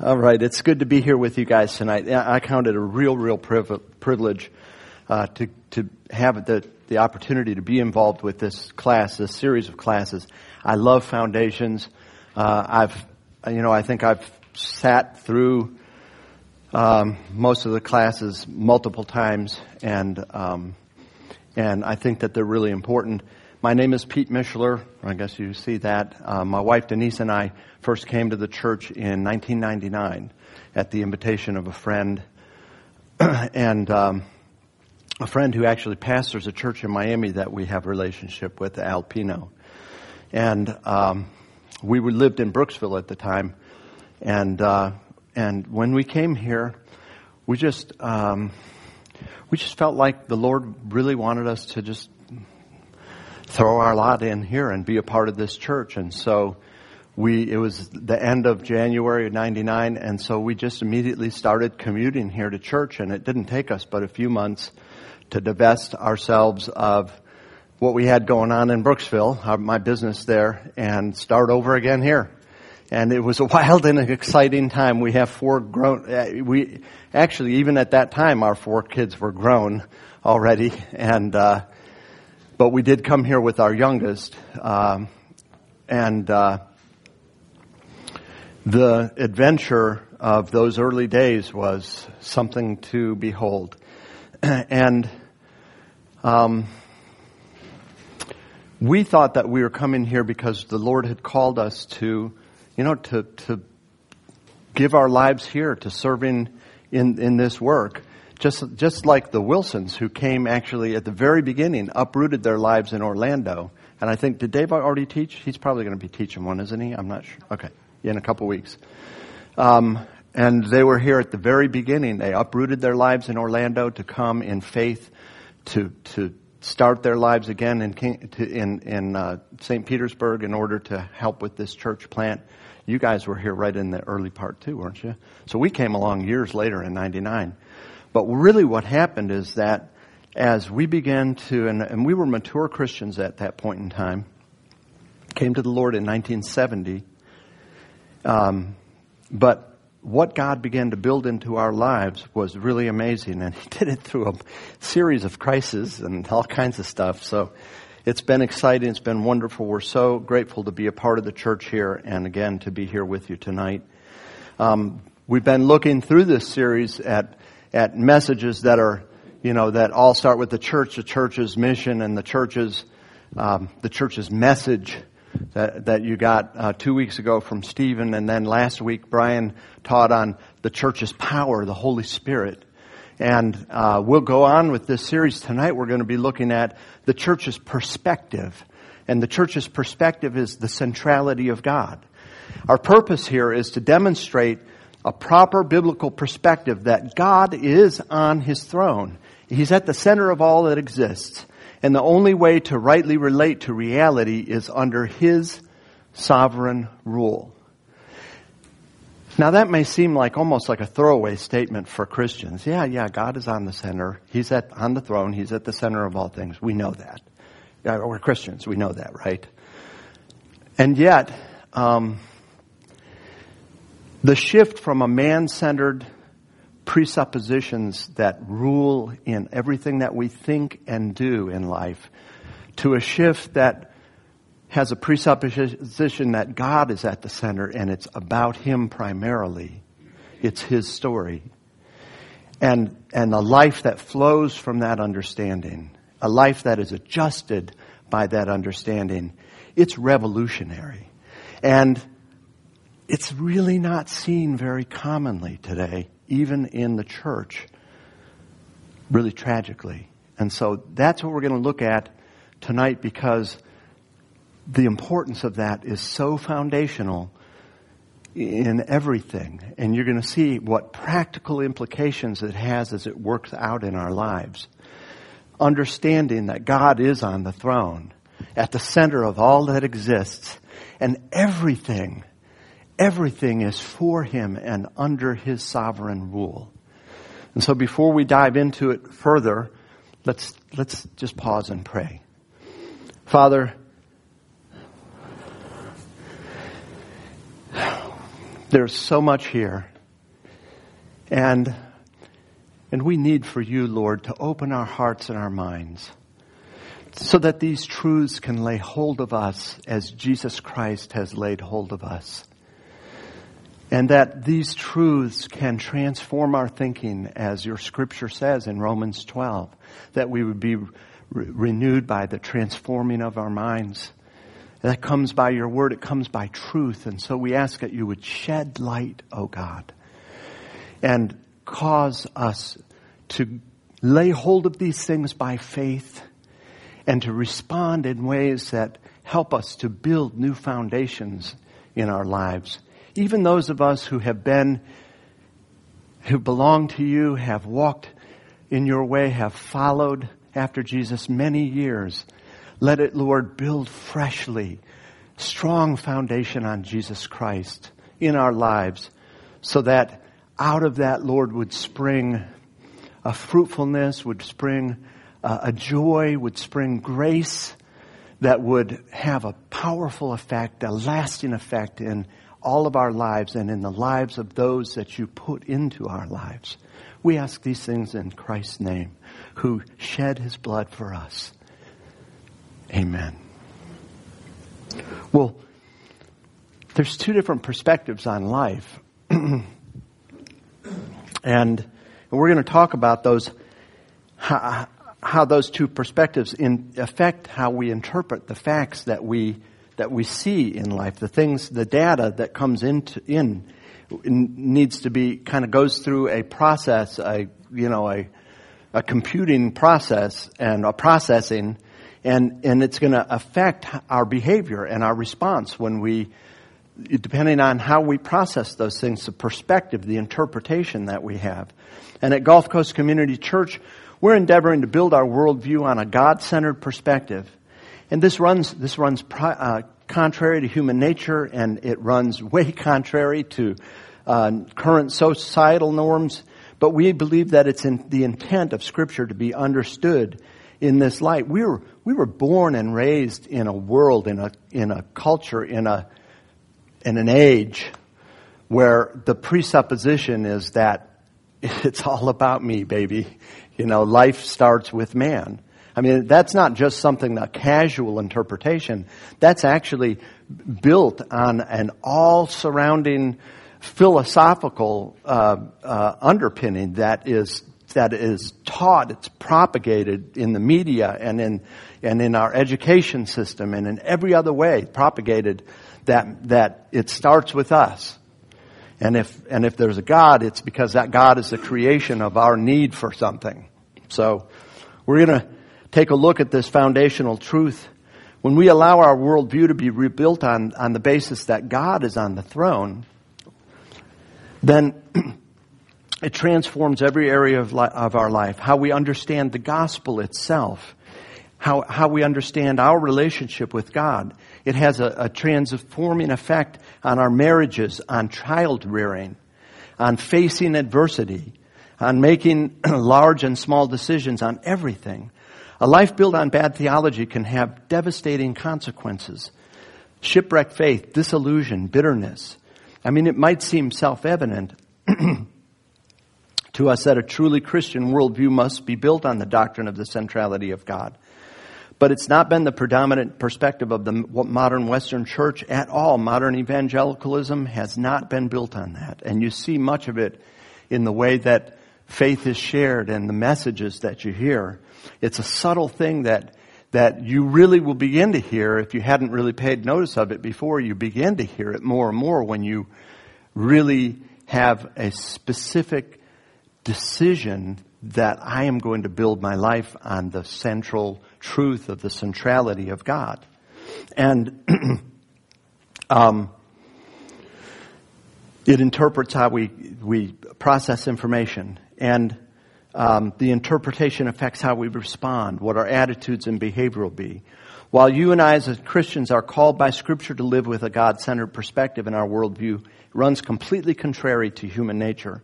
All right, it's good to be here with you guys tonight. I count it a real, real privilege uh, to to have the the opportunity to be involved with this class, this series of classes. I love foundations. Uh, I've, you know, I think I've sat through um, most of the classes multiple times, and um, and I think that they're really important. My name is Pete Mishler. I guess you see that. Uh, my wife Denise and I first came to the church in 1999 at the invitation of a friend, and um, a friend who actually pastors a church in Miami that we have a relationship with, Al Pino. And um, we lived in Brooksville at the time, and uh, and when we came here, we just um, we just felt like the Lord really wanted us to just throw our lot in here and be a part of this church. And so we, it was the end of January of 99, and so we just immediately started commuting here to church, and it didn't take us but a few months to divest ourselves of what we had going on in Brooksville, my business there, and start over again here. And it was a wild and exciting time. We have four grown, uh, we, actually, even at that time, our four kids were grown already, and, uh, but we did come here with our youngest, um, and uh, the adventure of those early days was something to behold. and um, we thought that we were coming here because the Lord had called us to, you know, to to give our lives here to serving in in this work just just like the Wilsons who came actually at the very beginning, uprooted their lives in Orlando. And I think did Dave already teach? He's probably going to be teaching one, isn't he? I'm not sure. Okay, in a couple weeks. Um, and they were here at the very beginning. They uprooted their lives in Orlando to come in faith to to start their lives again in in in uh, St. Petersburg in order to help with this church plant. You guys were here right in the early part too, weren't you? So we came along years later in '99. But really what happened is that as we began to, and, and we were mature Christians at that point in time, came to the Lord in 1970, um, but what God began to build into our lives was really amazing, and He did it through a series of crises and all kinds of stuff. So it's been exciting. It's been wonderful. We're so grateful to be a part of the church here, and again to be here with you tonight. Um, we've been looking through this series at at messages that are, you know, that all start with the church, the church's mission, and the church's um, the church's message that that you got uh, two weeks ago from Stephen, and then last week Brian taught on the church's power, the Holy Spirit. And uh, we'll go on with this series tonight. We're going to be looking at the church's perspective. And the church's perspective is the centrality of God. Our purpose here is to demonstrate a proper biblical perspective that God is on his throne. He's at the center of all that exists. And the only way to rightly relate to reality is under his sovereign rule. Now that may seem like almost like a throwaway statement for Christians. Yeah, yeah, God is on the center. He's at, on the throne. He's at the center of all things. We know that. Yeah, we're Christians. We know that, right? And yet, um, the shift from a man centered presuppositions that rule in everything that we think and do in life to a shift that has a presupposition that God is at the center and it's about Him primarily. It's His story. And, and a life that flows from that understanding, a life that is adjusted by that understanding, it's revolutionary. And it's really not seen very commonly today, even in the church, really tragically. And so that's what we're going to look at tonight because the importance of that is so foundational in everything. And you're going to see what practical implications it has as it works out in our lives. Understanding that God is on the throne, at the center of all that exists, and everything Everything is for him and under his sovereign rule. And so before we dive into it further, let's, let's just pause and pray. Father, There's so much here. And, and we need for you, Lord, to open our hearts and our minds so that these truths can lay hold of us as Jesus Christ has laid hold of us. And that these truths can transform our thinking, as your scripture says in Romans 12, that we would be re- renewed by the transforming of our minds. That comes by your word, it comes by truth. And so we ask that you would shed light, O oh God, and cause us to lay hold of these things by faith and to respond in ways that help us to build new foundations in our lives. Even those of us who have been, who belong to you, have walked in your way, have followed after Jesus many years. Let it, Lord, build freshly, strong foundation on Jesus Christ in our lives so that out of that, Lord, would spring a fruitfulness, would spring a joy, would spring grace that would have a powerful effect, a lasting effect in all of our lives and in the lives of those that you put into our lives. We ask these things in Christ's name, who shed his blood for us. Amen. Well, there's two different perspectives on life. and we're going to talk about those, how, how those two perspectives in affect how we interpret the facts that we that we see in life. The things, the data that comes into in, needs to be kind of goes through a process, a you know a a computing process and a processing, and and it's going to affect our behavior and our response when we. Depending on how we process those things, the perspective, the interpretation that we have. And at Gulf Coast Community Church, we're endeavoring to build our worldview on a God-centered perspective. And this runs, this runs uh, contrary to human nature and it runs way contrary to uh, current societal norms. But we believe that it's in the intent of Scripture to be understood in this light. We were, we were born and raised in a world, in a, in a culture, in a, in an age where the presupposition is that it's all about me, baby. You know, life starts with man. I mean, that's not just something, a casual interpretation. That's actually built on an all surrounding philosophical uh, uh, underpinning that is that is taught, it's propagated in the media and in and in our education system and in every other way propagated that that it starts with us. And if, and if there's a God, it's because that God is the creation of our need for something. So, we're to take a look at this foundational truth. When we allow our worldview to be rebuilt on, on the basis that God is on the throne, then it transforms every area of, li- of our life. How we understand the gospel itself, how, how we understand our relationship with God. It has a, a transforming effect on our marriages, on child rearing, on facing adversity, on making large and small decisions on everything. A life built on bad theology can have devastating consequences. Shipwrecked faith, disillusion, bitterness. I mean, it might seem self-evident to us that a truly Christian worldview must be built on the doctrine of the centrality of God. But it's not been the predominant perspective of the modern Western church at all. Modern evangelicalism has not been built on that. And you see much of it in the way that faith is shared and the messages that you hear. It's a subtle thing that, that you really will begin to hear if you hadn't really paid notice of it before. You begin to hear it more and more when you really have a specific decision that I am going to build my life on the central truth of the centrality of God. And um, it interprets how we, we process information. And um, the interpretation affects how we respond, what our attitudes and behavior will be. While you and I as Christians are called by Scripture to live with a God-centered perspective in our worldview, it runs completely contrary to human nature.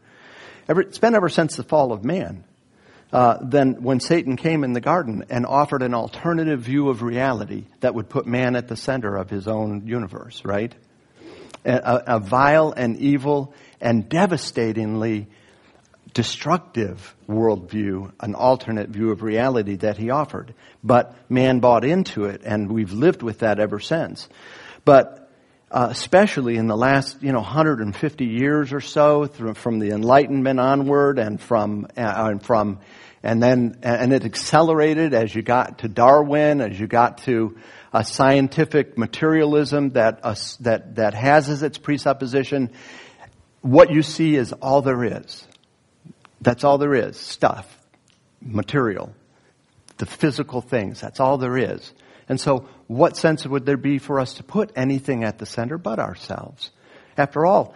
Ever, it's been ever since the fall of man uh, when Satan came in the garden and offered an alternative view of reality that would put man at the center of his own universe, right? a, a vile and evil and devastatingly destructive worldview, an alternate view of reality that he offered. But man bought into it, and we've lived with that ever since. But uh, especially in the last, you know, 150 years or so, through, from the Enlightenment onward, and from uh, and from, and then and it accelerated as you got to Darwin, as you got to a scientific materialism that uh, that that has as its presupposition what you see is all there is. That's all there is. Stuff, material, the physical things. That's all there is. And so, what sense would there be for us to put anything at the center but ourselves? After all,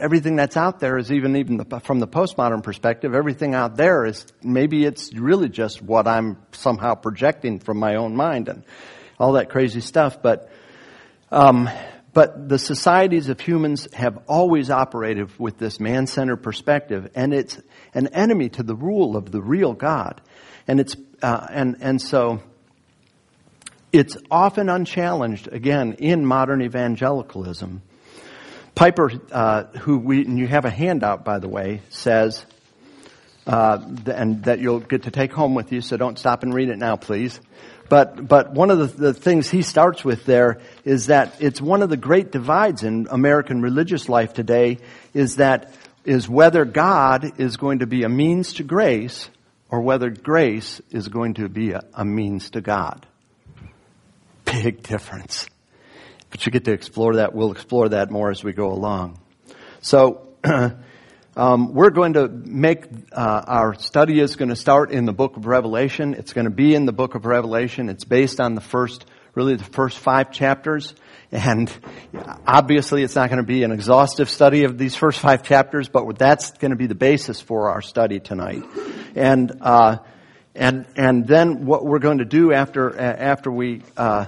everything that's out there is even even the, from the postmodern perspective. Everything out there is maybe it's really just what I'm somehow projecting from my own mind and all that crazy stuff. But um, but the societies of humans have always operated with this man-centered perspective, and it's an enemy to the rule of the real God. And it's uh, and and so it's often unchallenged again in modern evangelicalism. Piper, uh, who we and you have a handout by the way, says, uh, and that you'll get to take home with you. So don't stop and read it now, please. But, but one of the, the, things he starts with there is that it's one of the great divides in American religious life today is that, is whether God is going to be a means to grace or whether grace is going to be a, a means to God. Big difference. But you get to explore that. We'll explore that more as we go along. So, Um, we're going to make uh, our study is going to start in the book of Revelation. It's going to be in the book of Revelation. It's based on the first, really the first five chapters, and obviously it's not going to be an exhaustive study of these first five chapters, but that's going to be the basis for our study tonight. And uh, and and then what we're going to do after after we uh,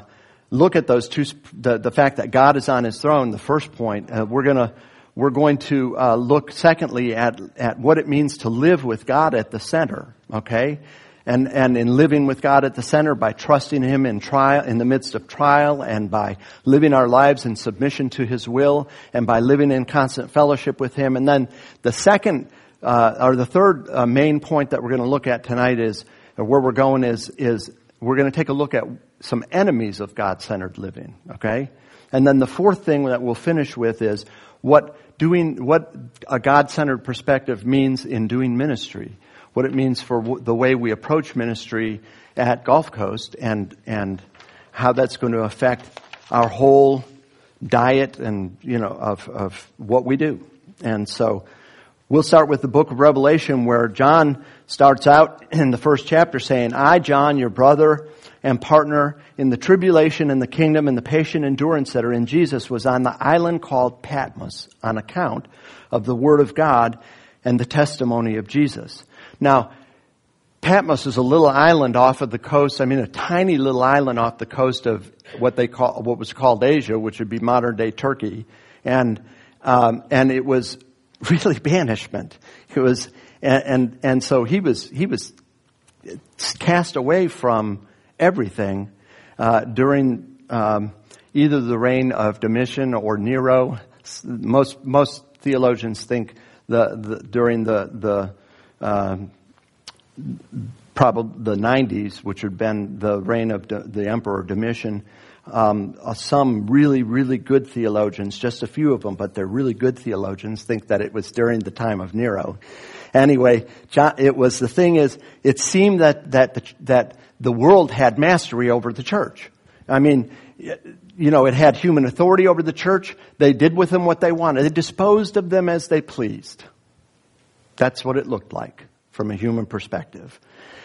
look at those two, the, the fact that God is on His throne, the first point, uh, we're going to we're going to uh, look secondly at, at what it means to live with God at the center, okay? And, and in living with God at the center by trusting Him in trial, in the midst of trial and by living our lives in submission to His will and by living in constant fellowship with Him. And then the second, uh, or the third uh, main point that we're going to look at tonight is, where we're going is, is we're going to take a look at some enemies of God-centered living, okay? And then the fourth thing that we'll finish with is what doing, what a God-centered perspective means in doing ministry, what it means for the way we approach ministry at Gulf Coast and, and how that's going to affect our whole diet and, you know, of, of what we do. And so, We'll start with the book of Revelation where John starts out in the first chapter saying, I, John, your brother and partner in the tribulation and the kingdom and the patient endurance that are in Jesus was on the island called Patmos on account of the word of God and the testimony of Jesus. Now, Patmos is a little island off of the coast, I mean a tiny little island off the coast of what they call, what was called Asia, which would be modern day Turkey. And, um, and it was really banishment. It was, and, and, and so he was, he was cast away from everything uh, during um, either the reign of Domitian or Nero. Most most theologians think the, the during the the um, probably the 90s, which had been the reign of the emperor Domitian. Um, uh, some really, really good theologians, just a few of them, but they're really good theologians, think that it was during the time of Nero. Anyway, it was the thing is, it seemed that that the, that the world had mastery over the church. I mean, you know, it had human authority over the church. They did with them what they wanted. They disposed of them as they pleased. That's what it looked like from a human perspective.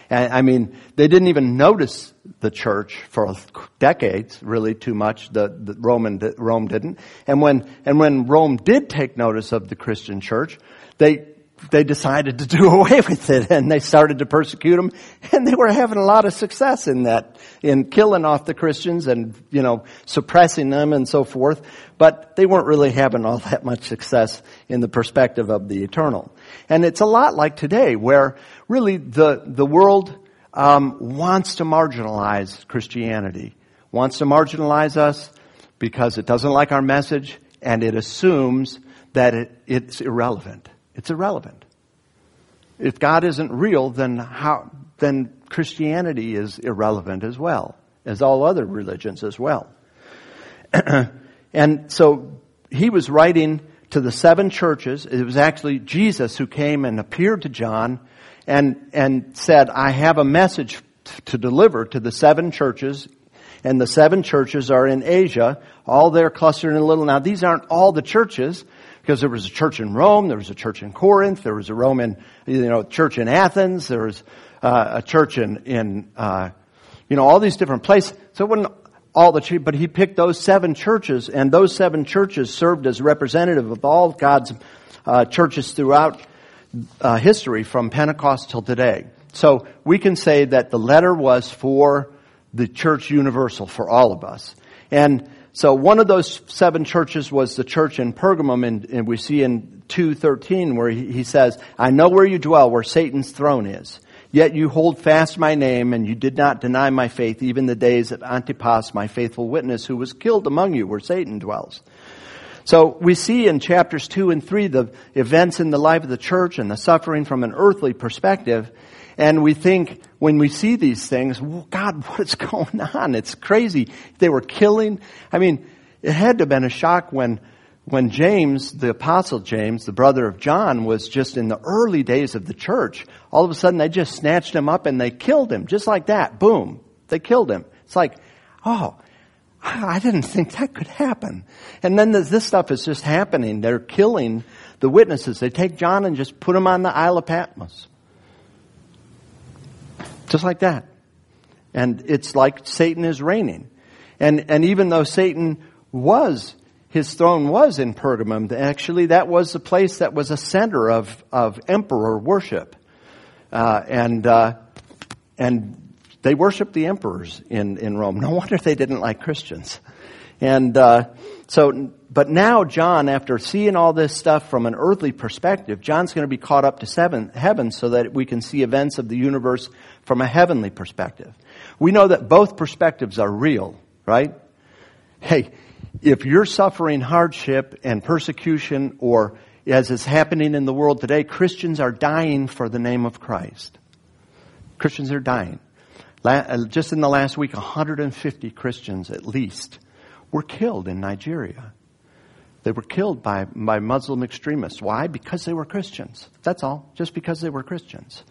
I mean, they didn't even notice the church for decades, really too much. The, the Roman Rome didn't. And when and when Rome did take notice of the Christian church, they they decided to do away with it and they started to persecute them and they were having a lot of success in that, in killing off the Christians and, you know, suppressing them and so forth. But they weren't really having all that much success in the perspective of the eternal. And it's a lot like today where really the, the world, um, wants to marginalize Christianity, wants to marginalize us because it doesn't like our message, and it assumes that it, it's irrelevant. It's irrelevant. If God isn't real, then how, then Christianity is irrelevant as well, as all other religions as well. and so he was writing to the seven churches. It was actually Jesus who came and appeared to John and, and said, I have a message to deliver to the seven churches and the seven churches are in Asia. All they're clustered in a little. Now these aren't all the churches because there was a church in Rome, there was a church in Corinth, there was a Roman, you know, church in Athens, there was uh, a church in, in uh, you know, all these different places. So it wasn't all the, but he picked those seven churches, and those seven churches served as representative of all God's uh, churches throughout uh, history from Pentecost till today. So we can say that the letter was for the church universal for all of us. And so one of those seven churches was the church in Pergamum, and, and we see in 2.13 where he, he says, I know where you dwell, where Satan's throne is. Yet you hold fast my name, and you did not deny my faith, even the days of Antipas, my faithful witness, who was killed among you, where Satan dwells. So we see in chapters 2 and 3 the events in the life of the church and the suffering from an earthly perspective. And we think when we see these things, well, God, what is going on? It's crazy. They were killing. I mean, it had to have been a shock when, when James, the apostle James, the brother of John, was just in the early days of the church. All of a sudden they just snatched him up and they killed him. Just like that. Boom. They killed him. It's like, oh, I didn't think that could happen. And then this stuff is just happening. They're killing the witnesses. They take John and just put him on the Isle of Patmos. Just like that. And it's like Satan is reigning. And, and even though Satan was, his throne was in Pergamum, actually that was the place that was a center of, of emperor worship. Uh, and, uh, and they worshiped the emperors in, in Rome. No wonder they didn't like Christians. And uh, so, but now John, after seeing all this stuff from an earthly perspective, John's going to be caught up to seven, heaven so that we can see events of the universe from a heavenly perspective. We know that both perspectives are real, right? Hey, if you're suffering hardship and persecution or as is happening in the world today, Christians are dying for the name of Christ. Christians are dying. Uh, just in the last week, 150 Christians at least were killed in Nigeria. They were killed by, by Muslim extremists. Why? Because they were Christians. That's all. Just because they were Christians.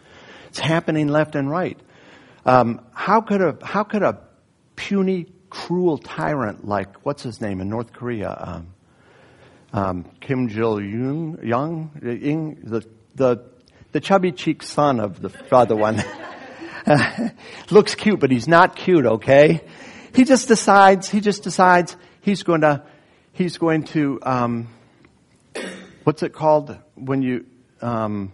It's happening left and right. Um, how could a how could a puny, cruel tyrant like what's his name in North Korea, um, um, Kim Jong Young, the the the chubby cheeked son of the other one, looks cute, but he's not cute. Okay, he just decides. He just decides he's going to he's going to um, what's it called when you um,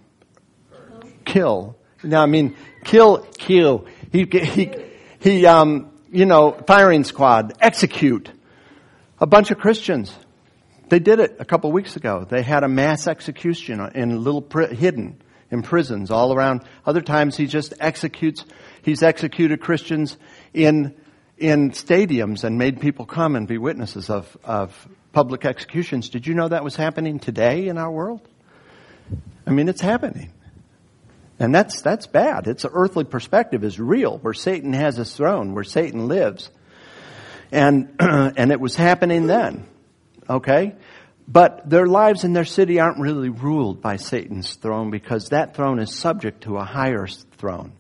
kill now, I mean, kill, kill. He, he, he, um, you know, firing squad, execute a bunch of Christians. They did it a couple of weeks ago. They had a mass execution in a little hidden in prisons all around. Other times he just executes. He's executed Christians in in stadiums and made people come and be witnesses of of public executions. Did you know that was happening today in our world? I mean, it's happening. And that's, that's bad. It's an earthly perspective is real, where Satan has his throne, where Satan lives. And, and it was happening then. Okay? But their lives in their city aren't really ruled by Satan's throne because that throne is subject to a higher throne.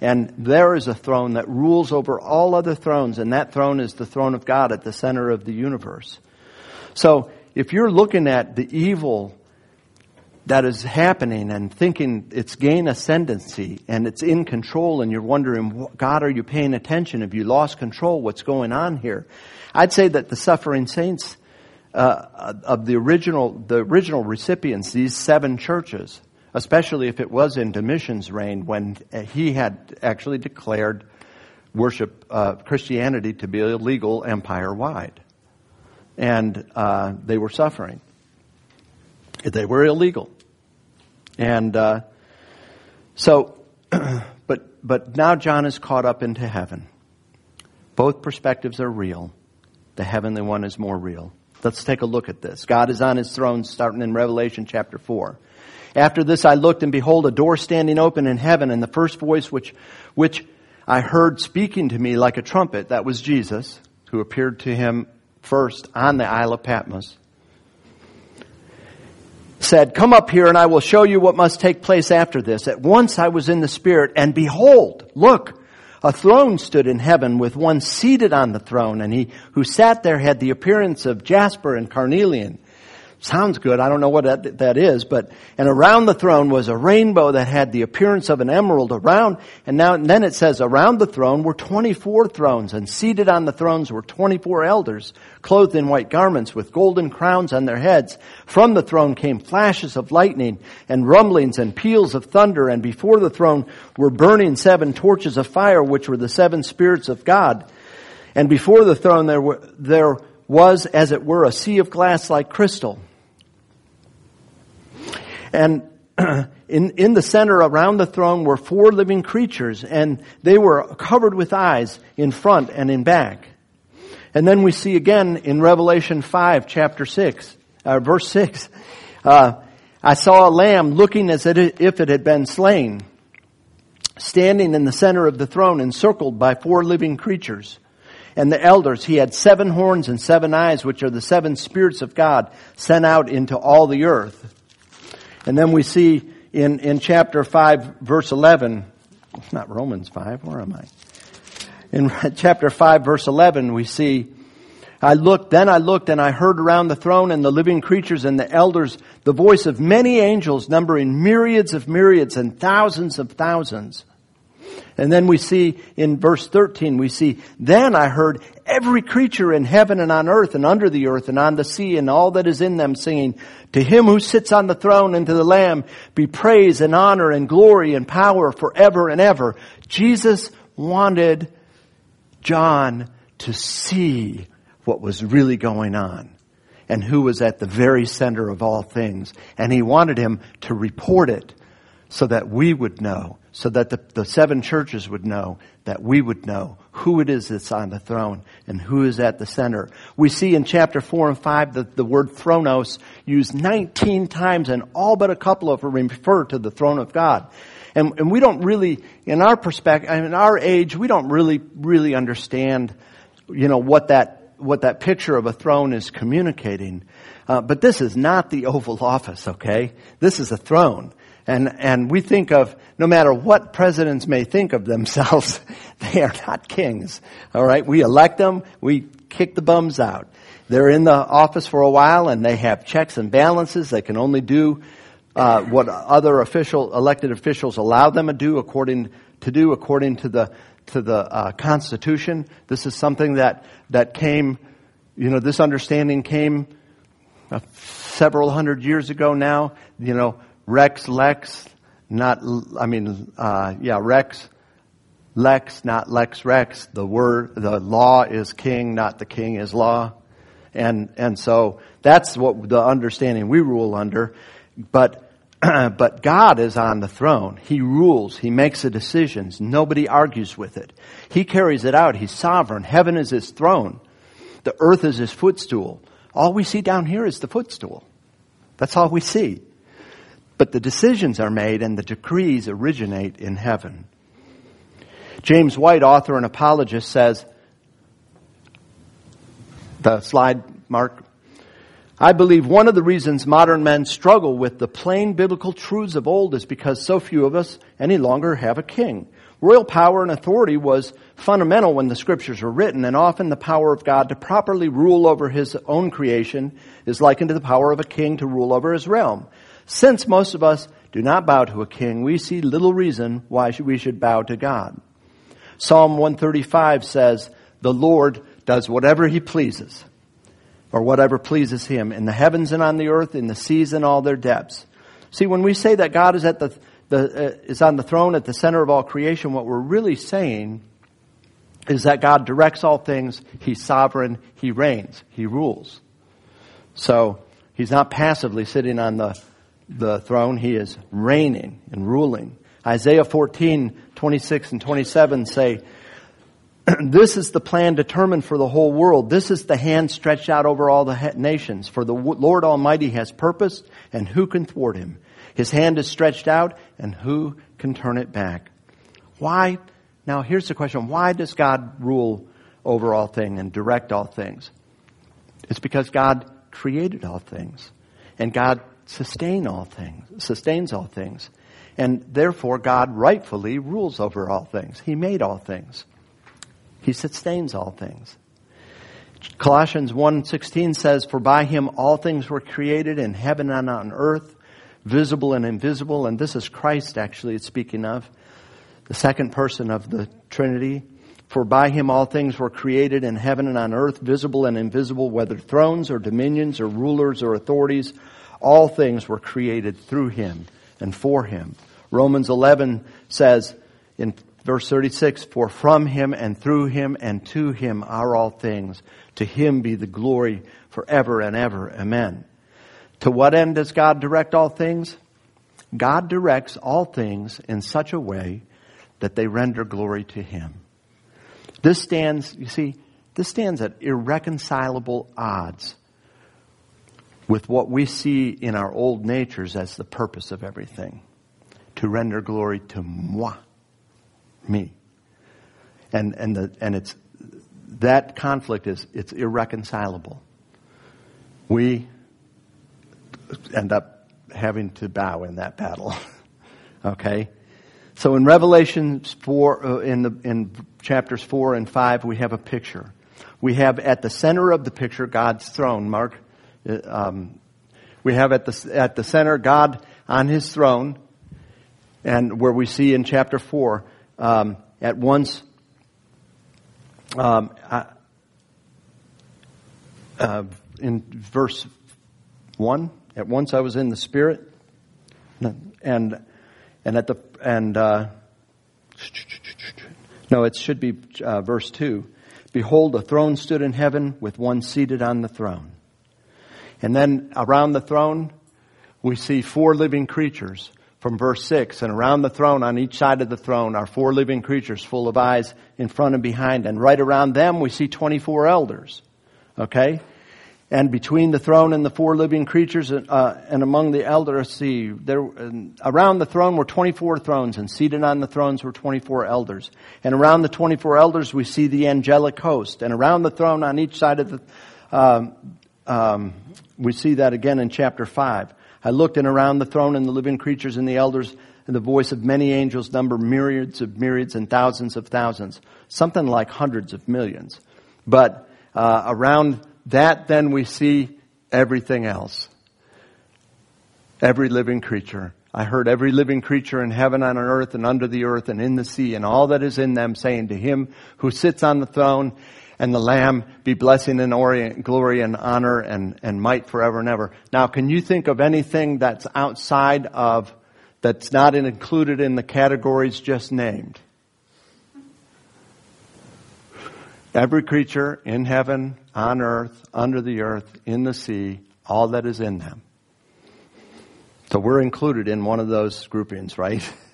And there is a throne that rules over all other thrones, and that throne is the throne of God at the center of the universe. So, if you're looking at the evil that is happening and thinking it's gain ascendancy and it's in control and you're wondering, God, are you paying attention? Have you lost control? What's going on here? I'd say that the suffering saints uh, of the original, the original recipients, these seven churches, especially if it was in Domitian's reign when he had actually declared worship, uh, Christianity to be illegal empire wide. And uh, they were suffering. They were illegal. And uh, so, but but now John is caught up into heaven. Both perspectives are real. The heavenly one is more real. Let's take a look at this. God is on his throne starting in Revelation chapter 4. After this I looked and behold a door standing open in heaven and the first voice which, which I heard speaking to me like a trumpet, that was Jesus, who appeared to him first on the Isle of Patmos, said, Come up here and I will show you what must take place after this. At once I was in the Spirit and behold, look, a throne stood in heaven with one seated on the throne and he who sat there had the appearance of jasper and carnelian. Sounds good. I don't know what that, that is, but, and around the throne was a rainbow that had the appearance of an emerald around, and now, and then it says around the throne were 24 thrones, and seated on the thrones were 24 elders, clothed in white garments with golden crowns on their heads. From the throne came flashes of lightning and rumblings and peals of thunder, and before the throne were burning seven torches of fire, which were the seven spirits of God. And before the throne there were, there was, as it were, a sea of glass like crystal. And in, in the center around the throne were four living creatures, and they were covered with eyes in front and in back. And then we see again in Revelation 5, chapter 6, uh, verse 6, uh, I saw a lamb looking as if it had been slain, standing in the center of the throne, encircled by four living creatures. And the elders, he had seven horns and seven eyes, which are the seven spirits of God sent out into all the earth. And then we see in, in chapter 5, verse 11, it's not Romans 5, where am I? In chapter 5, verse 11, we see, I looked, then I looked and I heard around the throne and the living creatures and the elders the voice of many angels numbering myriads of myriads and thousands of thousands and then we see in verse 13, we see, then I heard every creature in heaven and on earth and under the earth and on the sea and all that is in them singing, to him who sits on the throne and to the Lamb be praise and honor and glory and power forever and ever. Jesus wanted John to see what was really going on and who was at the very center of all things. And he wanted him to report it so that we would know so that the, the seven churches would know, that we would know who it is that's on the throne and who is at the center. We see in chapter 4 and 5 that the word thronos used 19 times and all but a couple of them refer to the throne of God. And, and we don't really, in our perspective, in our age, we don't really, really understand, you know, what that, what that picture of a throne is communicating. Uh, but this is not the Oval Office, okay? This is a throne. And, and we think of, no matter what presidents may think of themselves, they are not kings. Alright? We elect them, we kick the bums out. They're in the office for a while and they have checks and balances. They can only do uh, what other official, elected officials allow them to do according to do according to the to the uh, Constitution. This is something that that came, you know, this understanding came uh, several hundred years ago now. You know, Rex Lex, not, I mean, uh, yeah, Rex Lex, not Lex Rex. The word, the law is king, not the king is law. And, and so that's what the understanding we rule under. But, but God is on the throne. He rules. He makes the decisions. Nobody argues with it. He carries it out. He's sovereign. Heaven is his throne. The earth is his footstool. All we see down here is the footstool. That's all we see. But the decisions are made and the decrees originate in heaven. James White, author and apologist, says, the slide, Mark. I believe one of the reasons modern men struggle with the plain biblical truths of old is because so few of us any longer have a king. Royal power and authority was fundamental when the scriptures were written, and often the power of God to properly rule over his own creation is likened to the power of a king to rule over his realm. Since most of us do not bow to a king, we see little reason why we should bow to God. Psalm 135 says, the Lord does whatever he pleases, or whatever pleases him, in the heavens and on the earth, in the seas and all their depths. See, when we say that God is at the, the uh, is on the throne at the center of all creation, what we're really saying is that God directs all things, He's sovereign, He reigns, He rules. So, He's not passively sitting on the the throne. He is reigning and ruling. Isaiah 14, 26 and 27 say, this is the plan determined for the whole world. This is the hand stretched out over all the nations. For the Lord Almighty has purposed, and who can thwart him? His hand is stretched out, and who can turn it back? Why? Now here's the question. Why does God rule over all things and direct all things? It's because God created all things. And God sustain all things, sustains all things. And therefore God rightfully rules over all things. He made all things. He sustains all things. Colossians 1:16 says for by him all things were created in heaven and on earth visible and invisible and this is Christ actually it's speaking of the second person of the Trinity for by him all things were created in heaven and on earth visible and invisible whether thrones or dominions or rulers or authorities all things were created through him and for him. Romans 11 says in verse 36, For from him and through him and to him are all things. To him be the glory forever and ever. Amen. To what end does God direct all things? God directs all things in such a way that they render glory to him. This stands, you see, this stands at irreconcilable odds with what we see in our old natures as the purpose of everything to render glory to moi, me. And, and, the, and it's, that conflict is, it's irreconcilable. We end up having to bow in that battle. okay? So in Revelation 4, uh, in, the, in chapters 4 and 5, we have a picture. We have at the center of the picture God's throne. Mark um, we have at the, at the center God on his throne, and where we see in chapter 4, um, at once, um, uh, uh, in verse 1, at once I was in the Spirit, and, and at the, and, uh, no, it should be uh, verse 2. Behold, a throne stood in heaven with one seated on the throne. And then around the throne, we see four living creatures from verse 6. And around the throne, on each side of the throne, are four living creatures full of eyes in front and behind. And right around them, we see 24 elders. Okay? And between the throne and the four living creatures, uh, and among the elders, see, there, around the throne were 24 thrones, and seated on the thrones were 24 elders. And around the 24 elders, we see the angelic host. And around the throne, on each side of the, um, um, we see that again in chapter 5. I looked and around the throne and the living creatures and the elders and the voice of many angels number myriads of myriads and thousands of thousands. Something like hundreds of millions. But uh, around that then we see everything else. Every living creature. I heard every living creature in heaven and on earth and under the earth and in the sea and all that is in them saying to him who sits on the throne and the Lamb be blessing and orient, glory and honor and, and might forever and ever. Now, can you think of anything that's outside of, that's not included in the categories just named? Every creature in heaven, on earth, under the earth, in the sea, all that is in them. So we're included in one of those groupings, right?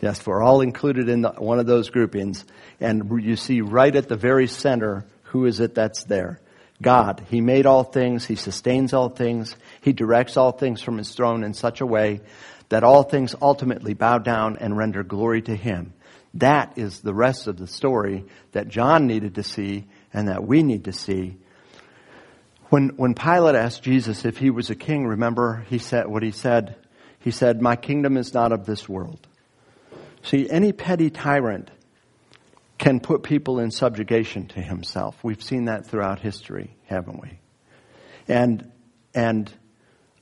yes, we're all included in the, one of those groupings. And you see right at the very center, who is it that's there? God. He made all things. He sustains all things. He directs all things from His throne in such a way that all things ultimately bow down and render glory to Him. That is the rest of the story that John needed to see and that we need to see. When, when Pilate asked Jesus if he was a king, remember he said what he said? He said, my kingdom is not of this world. See, any petty tyrant can put people in subjugation to himself. We've seen that throughout history, haven't we? And, and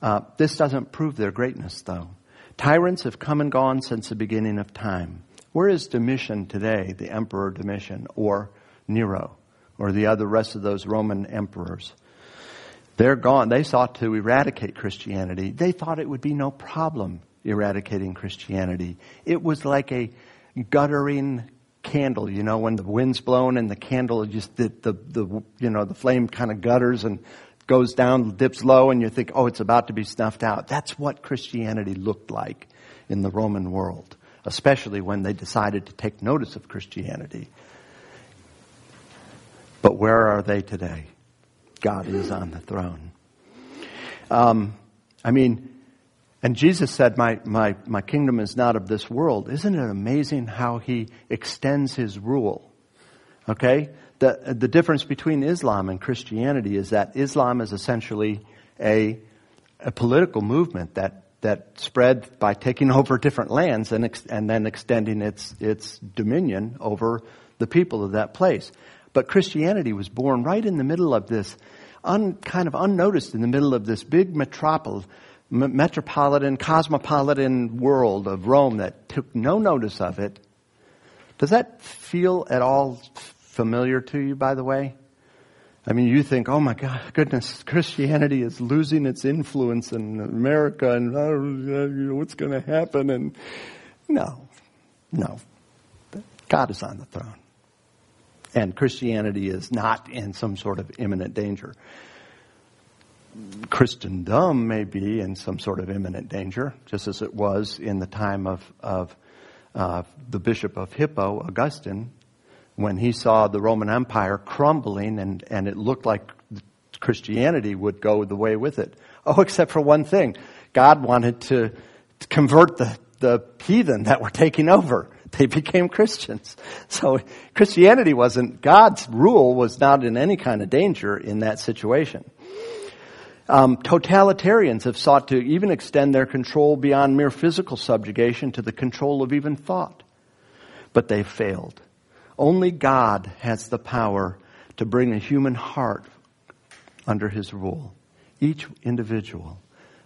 uh, this doesn't prove their greatness, though. Tyrants have come and gone since the beginning of time. Where is Domitian today, the Emperor Domitian, or Nero, or the other rest of those Roman emperors? They're gone. They sought to eradicate Christianity. They thought it would be no problem eradicating Christianity. It was like a guttering candle, you know, when the wind's blowing and the candle just, the, the, the you know, the flame kind of gutters and goes down, dips low, and you think, oh, it's about to be snuffed out. That's what Christianity looked like in the Roman world, especially when they decided to take notice of Christianity. But where are they today? God is on the throne. Um, I mean, and Jesus said, my, my, my kingdom is not of this world. Isn't it amazing how he extends his rule? Okay? The, the difference between Islam and Christianity is that Islam is essentially a, a political movement that, that spread by taking over different lands and, ex, and then extending its, its dominion over the people of that place. But Christianity was born right in the middle of this, un, kind of unnoticed in the middle of this big metropolis metropolitan, cosmopolitan world of Rome that took no notice of it. Does that feel at all familiar to you, by the way? I mean, you think, oh my God, goodness, Christianity is losing its influence in America and uh, what's going to happen? And no, no. God is on the throne. And Christianity is not in some sort of imminent danger. Christendom may be in some sort of imminent danger, just as it was in the time of, of uh, the Bishop of Hippo, Augustine, when he saw the Roman Empire crumbling and, and it looked like Christianity would go the way with it. Oh, except for one thing. God wanted to, convert the, the heathen that were taking over. They became Christians. So Christianity wasn't, God's rule was not in any kind of danger in that situation. Um, totalitarians have sought to even extend their control beyond mere physical subjugation to the control of even thought. But they've failed. Only God has the power to bring a human heart under his rule. Each individual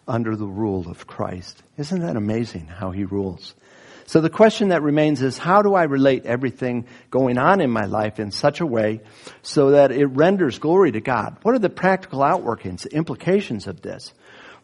under the rule of Christ. Isn't that amazing how he rules? So the question that remains is how do I relate everything going on in my life in such a way so that it renders glory to God? What are the practical outworkings, implications of this?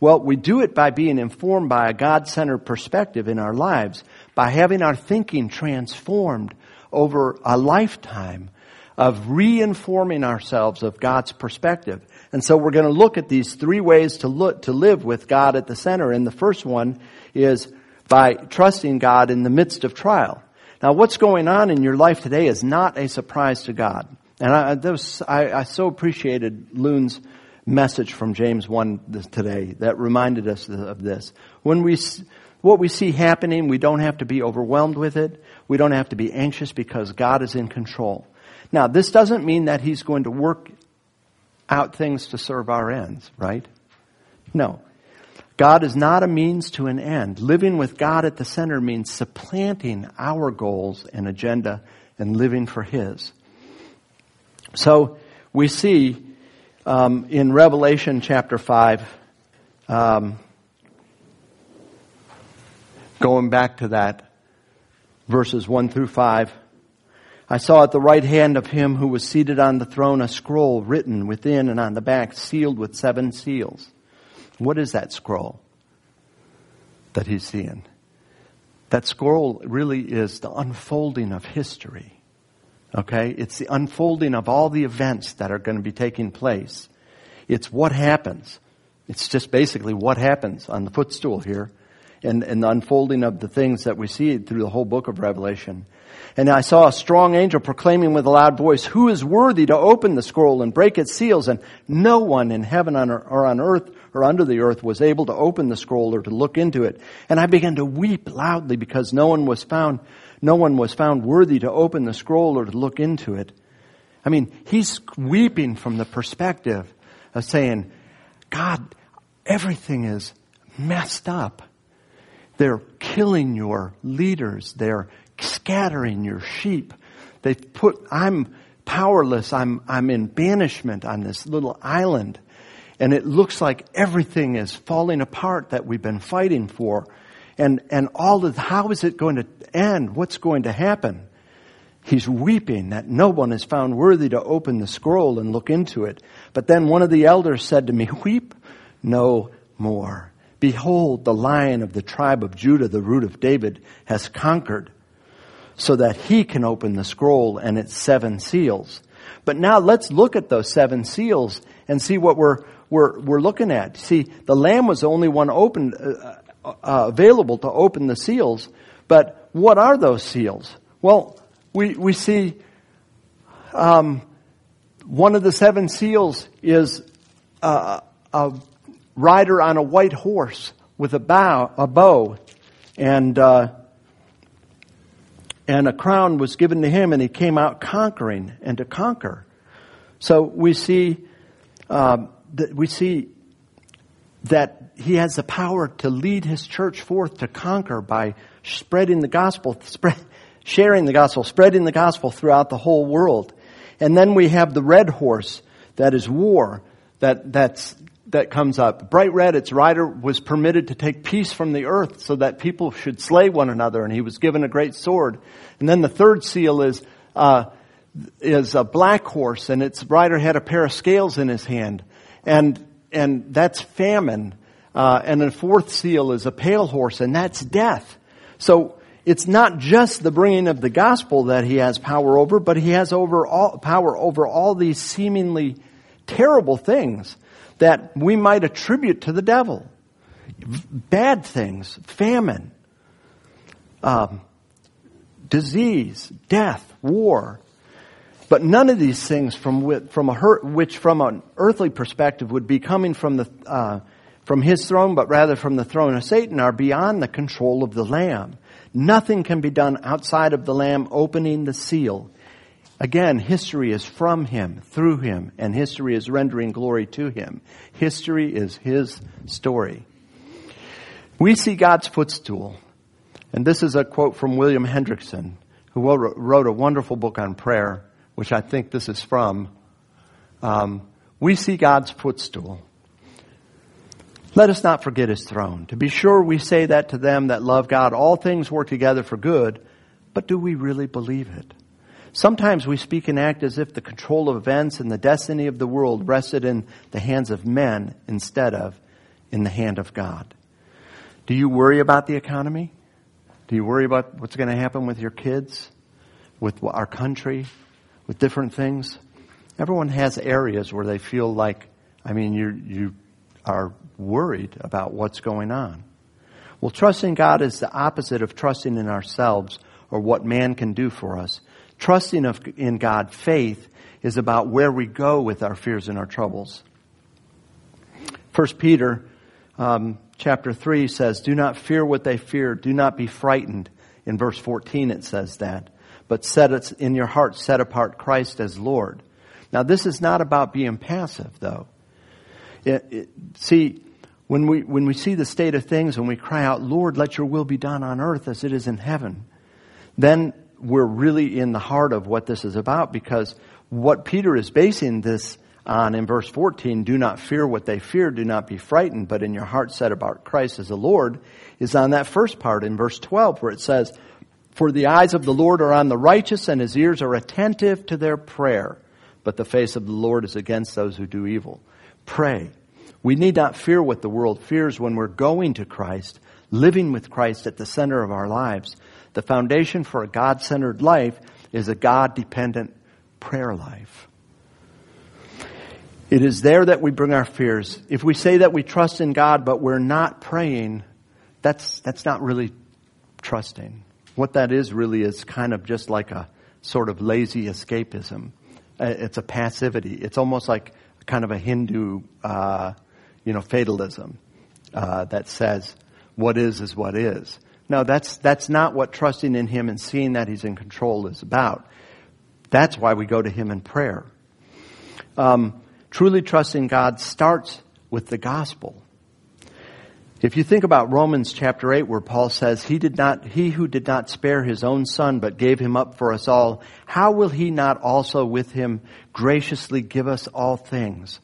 Well, we do it by being informed by a God-centered perspective in our lives, by having our thinking transformed over a lifetime of reinforming ourselves of God's perspective. And so we're going to look at these three ways to look, to live with God at the center. And the first one is by trusting God in the midst of trial. Now, what's going on in your life today is not a surprise to God. And I, was, I, I so appreciated Loon's message from James 1 today that reminded us of this. When we, what we see happening, we don't have to be overwhelmed with it. We don't have to be anxious because God is in control. Now, this doesn't mean that He's going to work out things to serve our ends, right? No. God is not a means to an end. Living with God at the center means supplanting our goals and agenda and living for His. So we see um, in Revelation chapter 5, um, going back to that, verses 1 through 5. I saw at the right hand of him who was seated on the throne a scroll written within and on the back, sealed with seven seals. What is that scroll that he's seeing? That scroll really is the unfolding of history. Okay? It's the unfolding of all the events that are going to be taking place. It's what happens. It's just basically what happens on the footstool here and, and the unfolding of the things that we see through the whole book of Revelation. And I saw a strong angel proclaiming with a loud voice, Who is worthy to open the scroll and break its seals? And no one in heaven or on earth or under the earth was able to open the scroll or to look into it. And I began to weep loudly because no one was found, no one was found worthy to open the scroll or to look into it. I mean, he's weeping from the perspective of saying, God, everything is messed up. They're killing your leaders. They're scattering your sheep. They've put, I'm powerless. I'm, I'm in banishment on this little island and it looks like everything is falling apart that we've been fighting for. And, and all of, how is it going to end? What's going to happen? He's weeping that no one is found worthy to open the scroll and look into it. But then one of the elders said to me, weep no more. Behold, the lion of the tribe of Judah, the root of David, has conquered so that he can open the scroll and its seven seals. But now let's look at those seven seals and see what we're, we're, we're looking at. See, the lamb was the only one open, uh, uh, available to open the seals. But what are those seals? Well, we, we see um, one of the seven seals is a, a rider on a white horse with a bow, a bow, and uh, and a crown was given to him, and he came out conquering and to conquer. So we see uh, that we see that he has the power to lead his church forth to conquer by spreading the gospel, spread, sharing the gospel, spreading the gospel throughout the whole world. And then we have the red horse that is war that that's that comes up. Bright red, its rider was permitted to take peace from the earth so that people should slay one another, and he was given a great sword. And then the third seal is uh, is a black horse, and its rider had a pair of scales in his hand, and and that's famine. Uh, and the fourth seal is a pale horse, and that's death. So it's not just the bringing of the gospel that he has power over, but he has over all, power over all these seemingly terrible things that we might attribute to the devil. Bad things, famine, um, disease, death, war. But none of these things from, from a, which from an earthly perspective would be coming from the, uh, from his throne, but rather from the throne of Satan are beyond the control of the Lamb. Nothing can be done outside of the Lamb opening the seal. Again, history is from him, through him, and history is rendering glory to him. History is his story. We see God's footstool. And this is a quote from William Hendriksen, who wrote a wonderful book on prayer, which I think this is from. Um, we see God's footstool. Let us not forget his throne. To be sure, we say that to them that love God, all things work together for good, but do we really believe it? Sometimes we speak and act as if the control of events and the destiny of the world rested in the hands of men instead of in the hand of God. Do you worry about the economy? Do you worry about what's going to happen with your kids, with our country, with different things? Everyone has areas where they feel like, I mean, you you are worried about what's going on. Well, trusting God is the opposite of trusting in ourselves or what man can do for us. Trusting of, in God, faith, is about where we go with our fears and our troubles. First Peter um, chapter 3 says, Do not fear what they fear. Do not be frightened. In verse 14 it says that. But set it in your heart, set apart Christ as Lord. Now this is not about being passive though. It, it, see, when we, when we see the state of things and we cry out, Lord, let your will be done on earth as it is in heaven, then we're really in the heart of what this is about because what Peter is basing this on in verse 14, do not fear what they fear, do not be frightened, but in your heart set about Christ as the Lord, is on that first part in verse 12 where it says, For the eyes of the Lord are on the righteous and his ears are attentive to their prayer, but the face of the Lord is against those who do evil. Pray. We need not fear what the world fears when we're going to Christ, living with Christ at the center of our lives. The foundation for a God centered life is a God dependent prayer life. It is there that we bring our fears. If we say that we trust in God, but we're not praying, that's, that's not really trusting. What that is really is kind of just like a sort of lazy escapism. Uh, it's a passivity. It's almost like kind of a Hindu uh, you know, fatalism uh, that says what is is what is. No, that's that's not what trusting in Him and seeing that He's in control is about. That's why we go to Him in prayer. Um, truly trusting God starts with the gospel. If you think about Romans chapter 8 where Paul says, he did not, he who did not spare his own son but gave him up for us all, how will he not also with him graciously give us all things?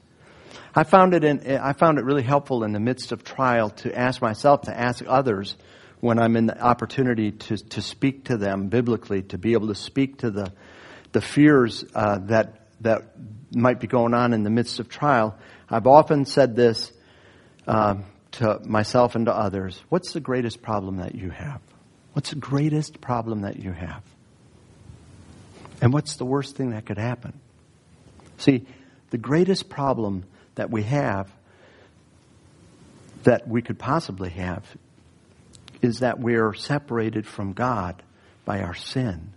I found it in, I found it really helpful in the midst of trial to ask myself, to ask others when I'm in the opportunity to, to speak to them biblically, to be able to speak to the, the fears uh, that, that might be going on in the midst of trial. I've often said this uh, to myself and to others. What's the greatest problem that you have? What's the greatest problem that you have? And what's the worst thing that could happen? See, the greatest problem that we have, that we could possibly have, is that we're separated from God by our sin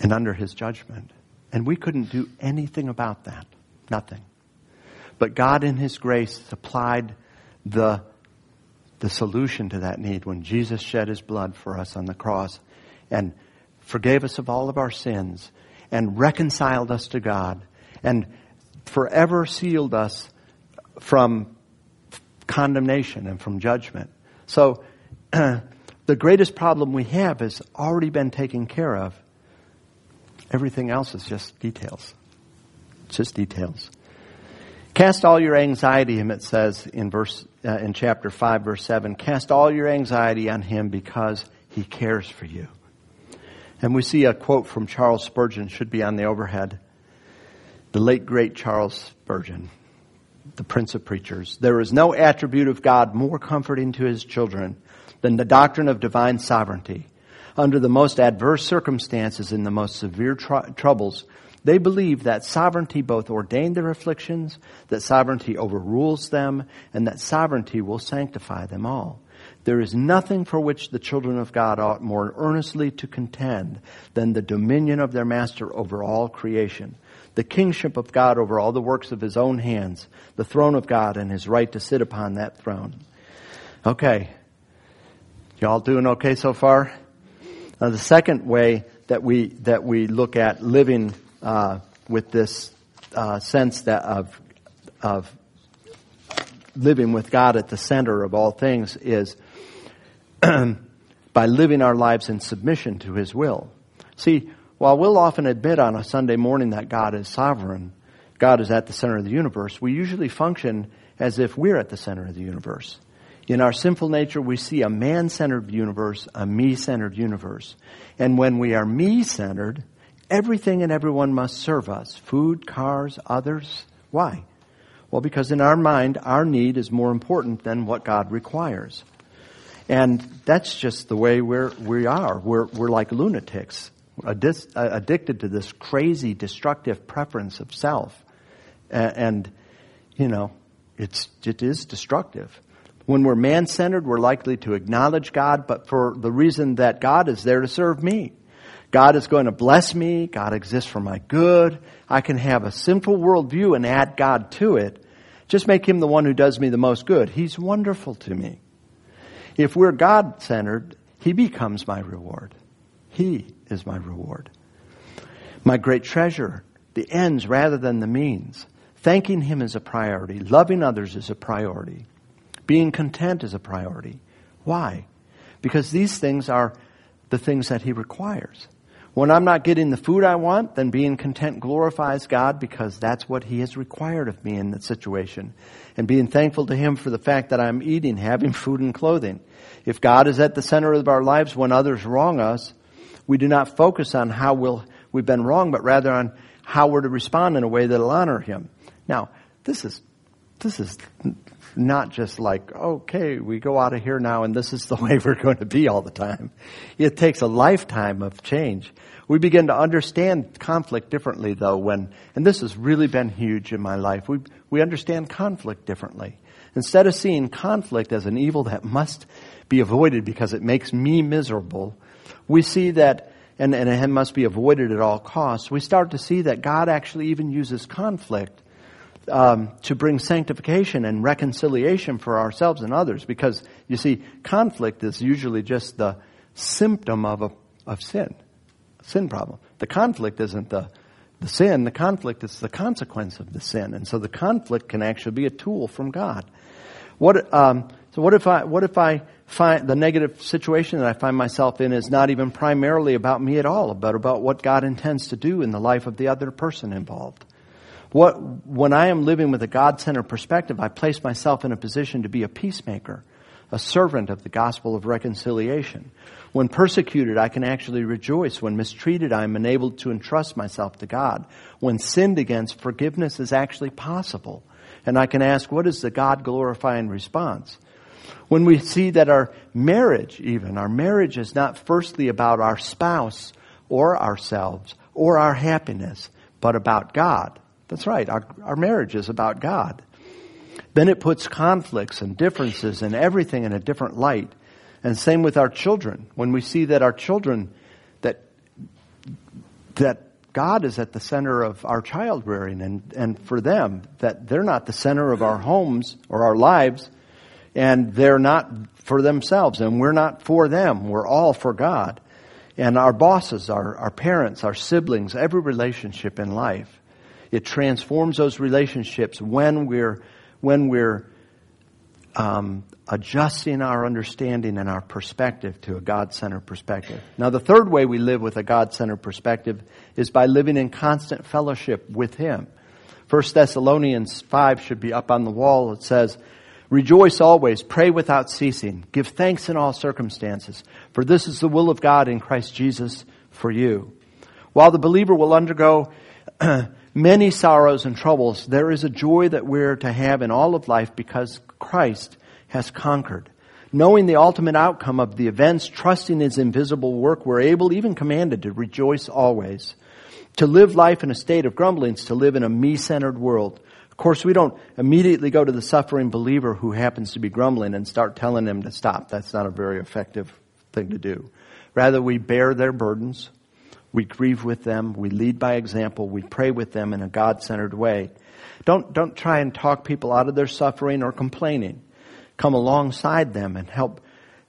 and under His judgment. And we couldn't do anything about that. Nothing. But God, in His grace, supplied the, the solution to that need when Jesus shed His blood for us on the cross and forgave us of all of our sins and reconciled us to God and forever sealed us from condemnation and from judgment. So, the greatest problem we have has already been taken care of. Everything else is just details. It's just details. Cast all your anxiety, him it says in verse uh, in chapter five, verse seven. Cast all your anxiety on him because he cares for you. And we see a quote from Charles Spurgeon should be on the overhead. The late great Charles Spurgeon, the Prince of Preachers. There is no attribute of God more comforting to his children than the doctrine of divine sovereignty. Under the most adverse circumstances and the most severe tr- troubles, they believe that sovereignty both ordained their afflictions, that sovereignty overrules them, and that sovereignty will sanctify them all. There is nothing for which the children of God ought more earnestly to contend than the dominion of their master over all creation, the kingship of God over all the works of his own hands, the throne of God and his right to sit upon that throne. Okay. Y'all doing okay so far? Now the second way that we, that we look at living uh, with this uh, sense that of, of living with God at the center of all things is by living our lives in submission to His will. See, while we'll often admit on a Sunday morning that God is sovereign, God is at the center of the universe, we usually function as if we're at the center of the universe. In our sinful nature, we see a man centered universe, a me centered universe. And when we are me centered, everything and everyone must serve us food, cars, others. Why? Well, because in our mind, our need is more important than what God requires. And that's just the way we're, we are. We're, we're like lunatics, Uh, addicted to this crazy, destructive preference of self. And, and you know, it's, it is destructive. When we're man centered, we're likely to acknowledge God, but for the reason that God is there to serve me. God is going to bless me. God exists for my good. I can have a sinful worldview and add God to it. Just make him the one who does me the most good. He's wonderful to me. If we're God centered, he becomes my reward. He is my reward. My great treasure, the ends rather than the means. Thanking him is a priority. Loving others is a priority. Being content is a priority. Why? Because these things are the things that He requires. When I'm not getting the food I want, then being content glorifies God because that's what He has required of me in that situation. And being thankful to Him for the fact that I'm eating, having food and clothing. If God is at the center of our lives when others wrong us, we do not focus on how we'll, we've been wrong, but rather on how we're to respond in a way that'll honor Him. Now, this is, this is not just like, okay, we go out of here now and this is the way we're going to be all the time. It takes a lifetime of change. We begin to understand conflict differently though when, and this has really been huge in my life, we, we understand conflict differently. Instead of seeing conflict as an evil that must be avoided because it makes me miserable, we see that, and, and it must be avoided at all costs, we start to see that God actually even uses conflict um, to bring sanctification and reconciliation for ourselves and others. Because you see, conflict is usually just the symptom of a of sin, a sin problem. The conflict isn't the the sin. The conflict is the consequence of the sin, and so the conflict can actually be a tool from God. What um, so? What if I what if I find the negative situation that I find myself in is not even primarily about me at all, but about what God intends to do in the life of the other person involved? What, when I am living with a God centered perspective, I place myself in a position to be a peacemaker, a servant of the gospel of reconciliation. When persecuted, I can actually rejoice. When mistreated, I am enabled to entrust myself to God. When sinned against, forgiveness is actually possible. And I can ask, what is the God glorifying response? When we see that our marriage, even, our marriage is not firstly about our spouse or ourselves or our happiness, but about God that's right. Our, our marriage is about God. Then it puts conflicts and differences and everything in a different light. And same with our children. When we see that our children, that, that God is at the center of our child rearing and, and for them, that they're not the center of our homes or our lives and they're not for themselves and we're not for them. We're all for God. And our bosses, our, our parents, our siblings, every relationship in life. It transforms those relationships when we're, when we're um, adjusting our understanding and our perspective to a God centered perspective. Now, the third way we live with a God centered perspective is by living in constant fellowship with Him. 1 Thessalonians 5 should be up on the wall. It says, Rejoice always, pray without ceasing, give thanks in all circumstances, for this is the will of God in Christ Jesus for you. While the believer will undergo many sorrows and troubles, there is a joy that we're to have in all of life because Christ has conquered. Knowing the ultimate outcome of the events, trusting his invisible work, we're able, even commanded, to rejoice always. To live life in a state of grumblings, to live in a me-centered world. Of course, we don't immediately go to the suffering believer who happens to be grumbling and start telling him to stop. That's not a very effective thing to do. Rather, we bear their burdens. We grieve with them. We lead by example. We pray with them in a God-centered way. Don't, don't try and talk people out of their suffering or complaining come alongside them and help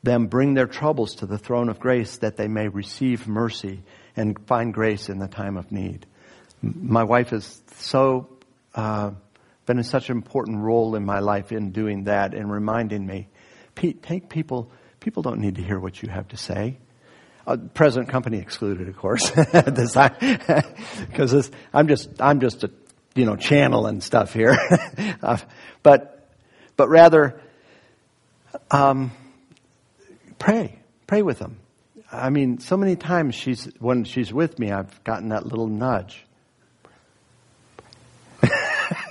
them bring their troubles to the throne of grace that they may receive mercy and find grace in the time of need. My wife has so uh, been in such an important role in my life in doing that and reminding me, Pete, take people. People don't need to hear what you have to say. Uh, present company excluded, of course, because I'm just I'm just a you know channel and stuff here, uh, but but rather um, pray. Pray with them. I mean, so many times she's, when she's with me, I've gotten that little nudge.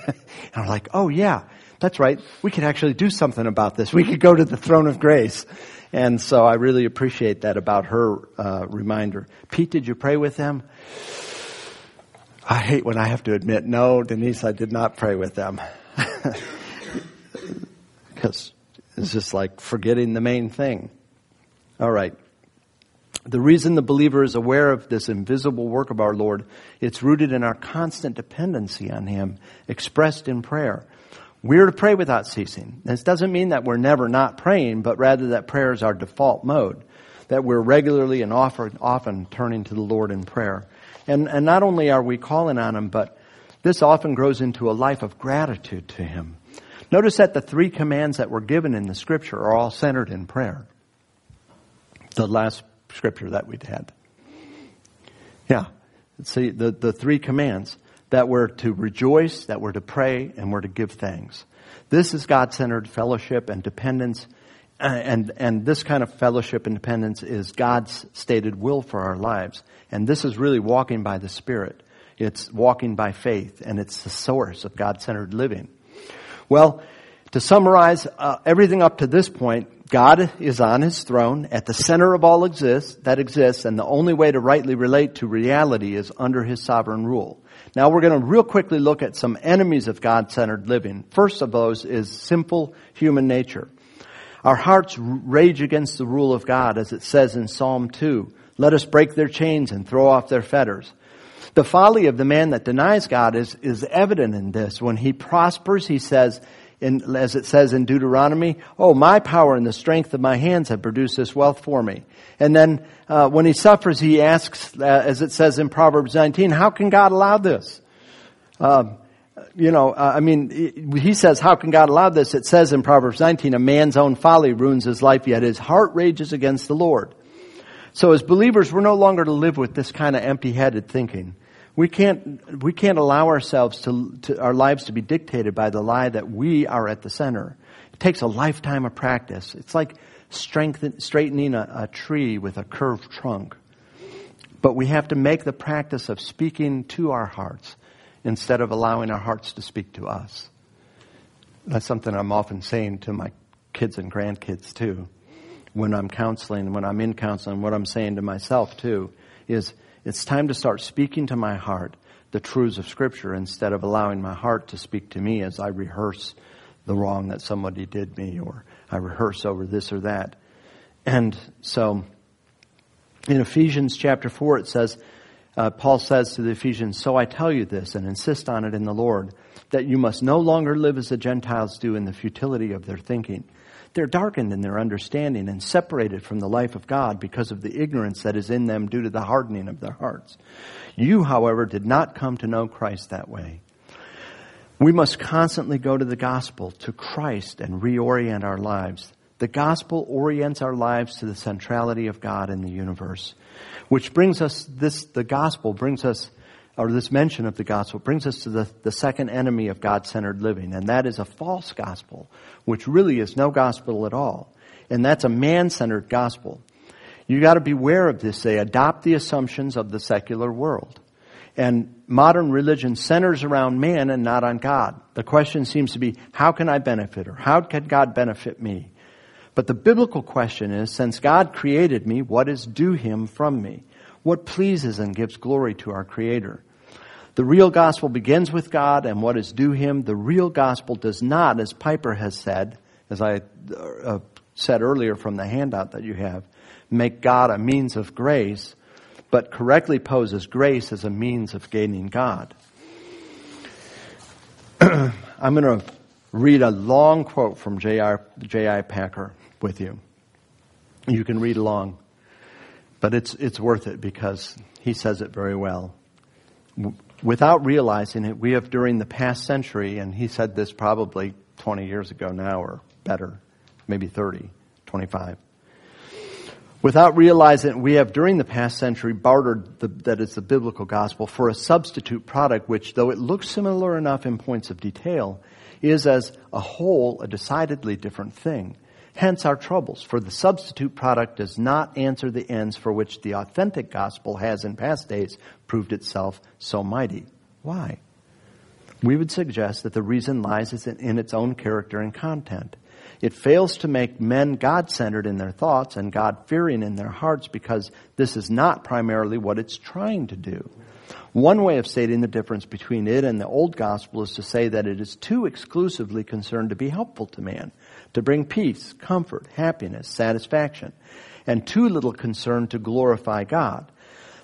and I'm like, oh yeah, that's right. We could actually do something about this. We could go to the throne of grace. And so I really appreciate that about her uh, reminder. Pete, did you pray with them? I hate when I have to admit, no, Denise, I did not pray with them. Because It's just like forgetting the main thing. All right. The reason the believer is aware of this invisible work of our Lord, it's rooted in our constant dependency on Him, expressed in prayer. We're to pray without ceasing. This doesn't mean that we're never not praying, but rather that prayer is our default mode. That we're regularly and often, turning to the Lord in prayer. And, and not only are we calling on Him, but this often grows into a life of gratitude to Him. Notice that the three commands that were given in the scripture are all centered in prayer. The last scripture that we'd had. Yeah. See, the, the three commands that we're to rejoice, that we're to pray, and we're to give thanks. This is God-centered fellowship and dependence, uh, and, and this kind of fellowship and dependence is God's stated will for our lives. And this is really walking by the Spirit. It's walking by faith, and it's the source of God-centered living. Well, to summarize uh, everything up to this point, God is on his throne at the center of all exists, that exists, and the only way to rightly relate to reality is under his sovereign rule. Now we're going to real quickly look at some enemies of God-centered living. First of those is simple human nature. Our hearts rage against the rule of God, as it says in Psalm 2. Let us break their chains and throw off their fetters. The folly of the man that denies God is, is evident in this. When he prospers, he says, in, as it says in Deuteronomy, oh, my power and the strength of my hands have produced this wealth for me. And then uh, when he suffers, he asks, uh, as it says in Proverbs 19, how can God allow this? Um, you know, uh, I mean, he says, how can God allow this? It says in Proverbs 19, a man's own folly ruins his life, yet his heart rages against the Lord. So as believers, we're no longer to live with this kind of empty-headed thinking. We can't, we can't allow ourselves to, to, our lives to be dictated by the lie that we are at the center. It takes a lifetime of practice. It's like straightening a, a tree with a curved trunk. But we have to make the practice of speaking to our hearts instead of allowing our hearts to speak to us. That's something I'm often saying to my kids and grandkids too. When I'm counseling, when I'm in counseling, what I'm saying to myself too is it's time to start speaking to my heart the truths of Scripture instead of allowing my heart to speak to me as I rehearse the wrong that somebody did me or I rehearse over this or that. And so in Ephesians chapter 4 it says, uh, Paul says to the Ephesians, So I tell you this and insist on it in the Lord, that you must no longer live as the Gentiles do in the futility of their thinking. They're darkened in their understanding and separated from the life of God because of the ignorance that is in them due to the hardening of their hearts. You, however, did not come to know Christ that way. We must constantly go to the gospel, to Christ, and reorient our lives. The gospel orients our lives to the centrality of God in the universe. Which brings us, this, the gospel brings us, or this mention of the gospel brings us to the, the second enemy of God-centered living, and that is a false gospel, which really is no gospel at all. And that's a man-centered gospel. You gotta beware of this. They adopt the assumptions of the secular world. And modern religion centers around man and not on God. The question seems to be, how can I benefit or how can God benefit me? But the biblical question is, since God created me, what is due him from me? What pleases and gives glory to our Creator? The real gospel begins with God and what is due him. The real gospel does not, as Piper has said, as I uh, said earlier from the handout that you have, make God a means of grace, but correctly poses grace as a means of gaining God. I'm going to read a long quote from J.I. Packer with you. You can read along, but it's, it's worth it because he says it very well. Without realizing it, we have during the past century, and he said this probably 20 years ago now or better, maybe 30, 25. Without realizing it, we have during the past century bartered the, that is the biblical gospel for a substitute product which, though it looks similar enough in points of detail, is as a whole a decidedly different thing. Hence our troubles, for the substitute product does not answer the ends for which the authentic gospel has in past days proved itself so mighty. Why? We would suggest that the reason lies in its own character and content. It fails to make men God centered in their thoughts and God fearing in their hearts because this is not primarily what it's trying to do. One way of stating the difference between it and the old gospel is to say that it is too exclusively concerned to be helpful to man to bring peace, comfort, happiness, satisfaction, and too little concern to glorify God.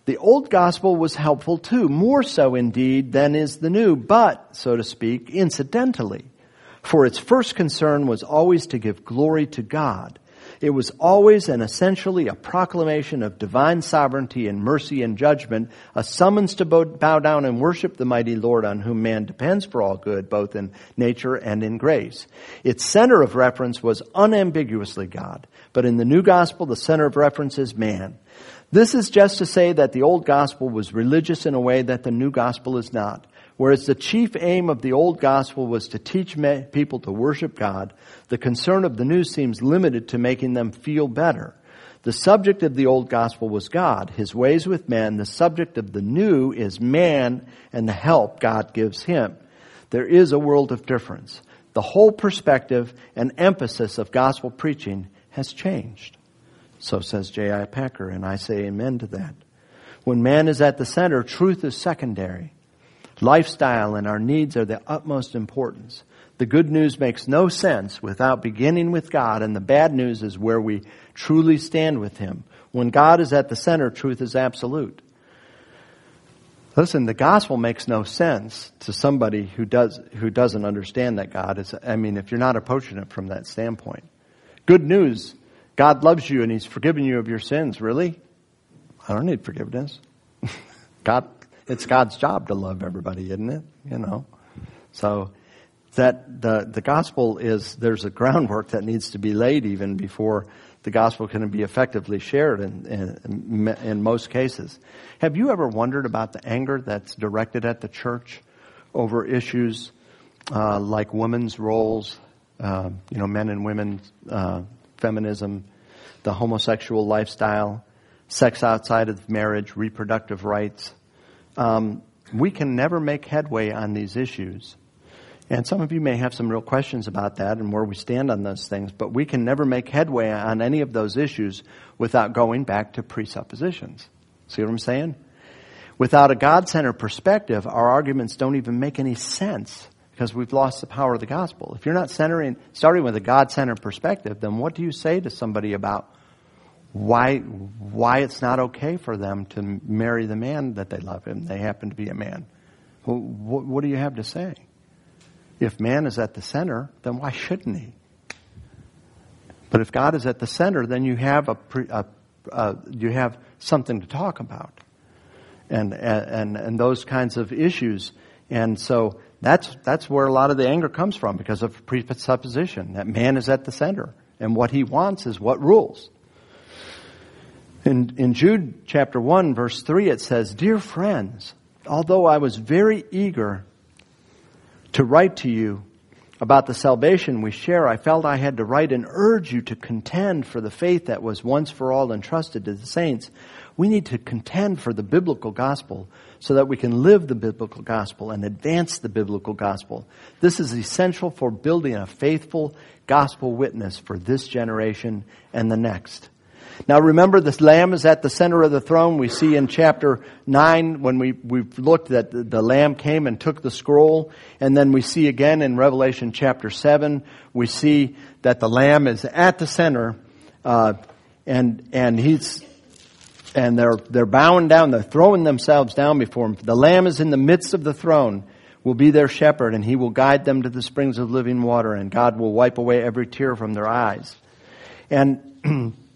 The old gospel was helpful too, more so indeed than is the new, but, so to speak, incidentally. For its first concern was always to give glory to God it was always and essentially a proclamation of divine sovereignty and mercy and judgment, a summons to bow down and worship the mighty Lord on whom man depends for all good, both in nature and in grace. Its center of reference was unambiguously God, but in the new gospel, the center of reference is man. This is just to say that the old gospel was religious in a way that the new gospel is not. Whereas the chief aim of the old gospel was to teach people to worship God, the concern of the new seems limited to making them feel better. The subject of the old gospel was God, his ways with men. The subject of the new is man and the help God gives him. There is a world of difference. The whole perspective and emphasis of gospel preaching has changed. So says J.I. Packer, and I say amen to that. When man is at the center, truth is secondary. Lifestyle and our needs are the utmost importance. The good news makes no sense without beginning with God, and the bad news is where we truly stand with Him. When God is at the center, truth is absolute. Listen, the gospel makes no sense to somebody who does who doesn't understand that God is. I mean, if you're not approaching it from that standpoint, good news: God loves you and He's forgiven you of your sins. Really? I don't need forgiveness. God it's God's job to love everybody, isn't it? You know. So that the the gospel is there's a groundwork that needs to be laid even before the gospel can be effectively shared in, in, in most cases. Have you ever wondered about the anger that's directed at the church over issues uh, like women's roles, uh, you know, men and women, uh, feminism, the homosexual lifestyle, sex outside of marriage, reproductive rights? Um, we can never make headway on these issues. And some of you may have some real questions about that and where we stand on those things, but we can never make headway on any of those issues without going back to presuppositions. See what I'm saying? Without a God centered perspective, our arguments don't even make any sense because we've lost the power of the gospel. If you're not centering, starting with a God centered perspective, then what do you say to somebody about why, why it's not okay for them to marry the man that they love and they happen to be a man. Well, what, what do you have to say? If man is at the center, then why shouldn't he? But if God is at the center, then you have a, a, a you have something to talk about, and and and those kinds of issues. And so that's that's where a lot of the anger comes from because of presupposition that man is at the center and what he wants is what rules. In, in Jude chapter 1 verse 3 it says, Dear friends, although I was very eager to write to you about the salvation we share, I felt I had to write and urge you to contend for the faith that was once for all entrusted to the saints. We need to contend for the biblical gospel so that we can live the biblical gospel and advance the biblical gospel. This is essential for building a faithful gospel witness for this generation and the next. Now remember, this lamb is at the center of the throne. We see in chapter 9 when we, we've looked that the, the lamb came and took the scroll. And then we see again in Revelation chapter 7, we see that the lamb is at the center, uh, and, and he's, and they're, they're bowing down, they're throwing themselves down before him. The lamb is in the midst of the throne, will be their shepherd, and he will guide them to the springs of living water, and God will wipe away every tear from their eyes. And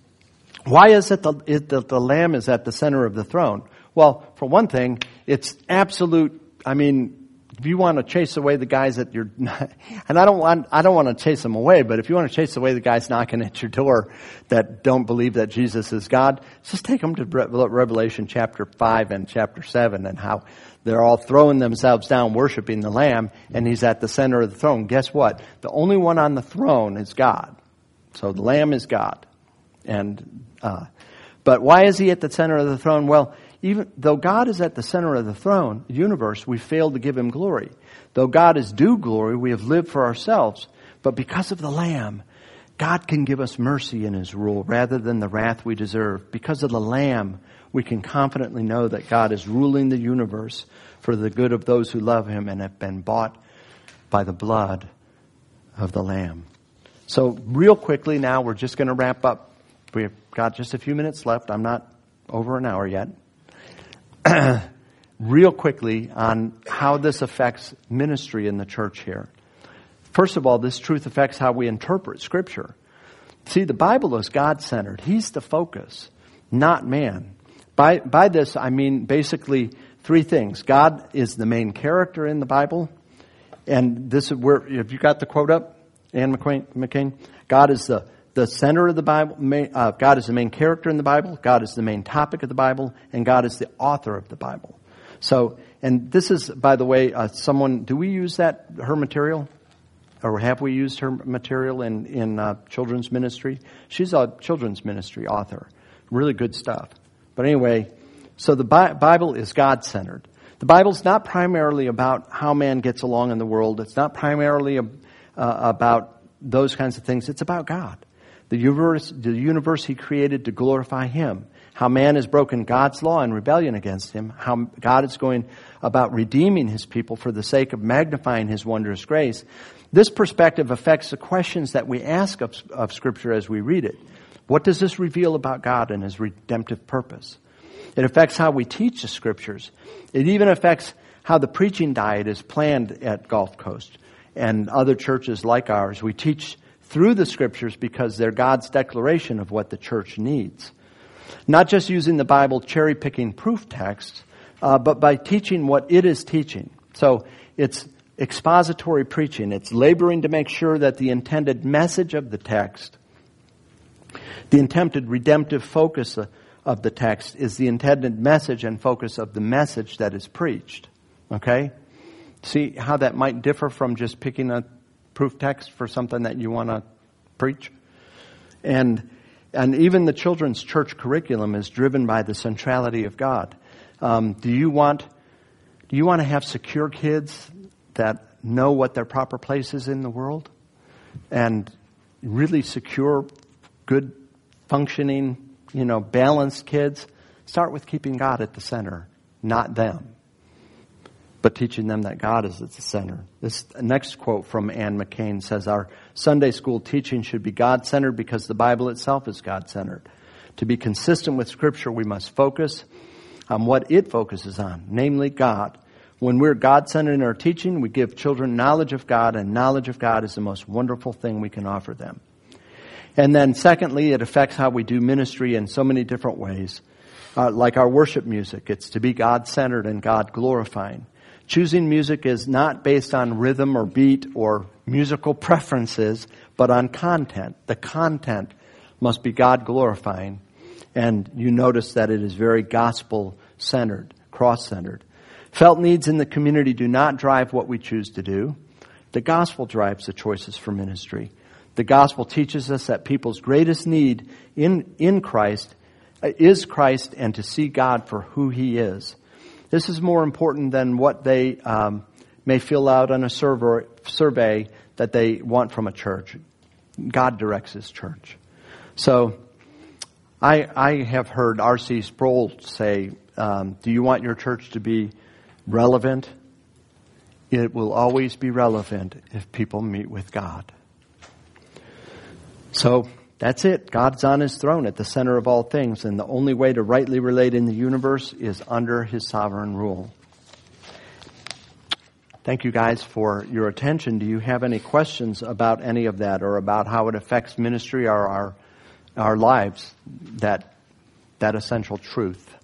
Why is it, the, that the Lamb is at the center of the throne? Well, for one thing, it's absolute, I mean, if you want to chase away the guys that you're, and I don't want, I don't want to chase them away, but if you want to chase away the guys knocking at your door that don't believe that Jesus is God, just take them to Revelation chapter 5 and chapter 7 and how they're all throwing themselves down worshiping the Lamb and He's at the center of the throne. Guess what? The only one on the throne is God. So the Lamb is God. And uh, but why is he at the center of the throne? Well, even though God is at the center of the throne, universe, we fail to give him glory. Though God is due glory, we have lived for ourselves. But because of the Lamb, God can give us mercy in his rule rather than the wrath we deserve. Because of the Lamb, we can confidently know that God is ruling the universe for the good of those who love him and have been bought by the blood of the Lamb. So, real quickly now, we're just going to wrap up We've got just a few minutes left. I'm not over an hour yet. Real quickly on how this affects ministry in the church here. First of all, this truth affects how we interpret Scripture. See, the Bible is God centered. He's the focus, not man. By, by this, I mean basically three things. God is the main character in the Bible. And this is where, have you got the quote up, Anne McCain? McCain? God is the the center of the Bible. Uh, God is the main character in the Bible. God is the main topic of the Bible, and God is the author of the Bible. So, and this is, by the way, uh, someone. Do we use that her material, or have we used her material in in uh, children's ministry? She's a children's ministry author. Really good stuff. But anyway, so the Bi- Bible is God centered. The Bible's not primarily about how man gets along in the world. It's not primarily uh, about those kinds of things. It's about God the universe, the universe he created to glorify him. How man has broken God's law in rebellion against him. How God is going about redeeming his people for the sake of magnifying his wondrous grace. This perspective affects the questions that we ask of, of Scripture as we read it. What does this reveal about God and his redemptive purpose? It affects how we teach the Scriptures. It even affects how the preaching diet is planned at Gulf Coast and other churches like ours. We teach through the scriptures because they're God's declaration of what the church needs. Not just using the Bible cherry picking proof texts, uh, but by teaching what it is teaching. So it's expository preaching. It's laboring to make sure that the intended message of the text, the intended redemptive focus of the text, is the intended message and focus of the message that is preached. Okay? See how that might differ from just picking a proof text for something that you want to preach. And, and even the children's church curriculum is driven by the centrality of God. Um, do you want, do you want to have secure kids that know what their proper place is in the world? And really secure, good, functioning, you know, balanced kids? Start with keeping God at the center, not them but teaching them that God is at the center. This next quote from Anne McCain says, Our Sunday school teaching should be God centered because the Bible itself is God centered. To be consistent with Scripture, we must focus on what it focuses on, namely God. When we're God centered in our teaching, we give children knowledge of God, and knowledge of God is the most wonderful thing we can offer them. And then, secondly, it affects how we do ministry in so many different ways. Uh, like our worship music, it's to be God centered and God glorifying. Choosing music is not based on rhythm or beat or musical preferences, but on content. The content must be God glorifying. And you notice that it is very gospel centered, cross centered. Felt needs in the community do not drive what we choose to do. The gospel drives the choices for ministry. The gospel teaches us that people's greatest need in, in Christ uh, is Christ and to see God for who He is. This is more important than what they um, may fill out on a server, survey that they want from a church. God directs His church. So, I, I have heard R.C. Sproul say, um, Do you want your church to be relevant? It will always be relevant if people meet with God. So, that's it. God's on his throne at the center of all things, and the only way to rightly relate in the universe is under his sovereign rule. Thank you guys for your attention. Do you have any questions about any of that or about how it affects ministry or our, our lives, that, that essential truth?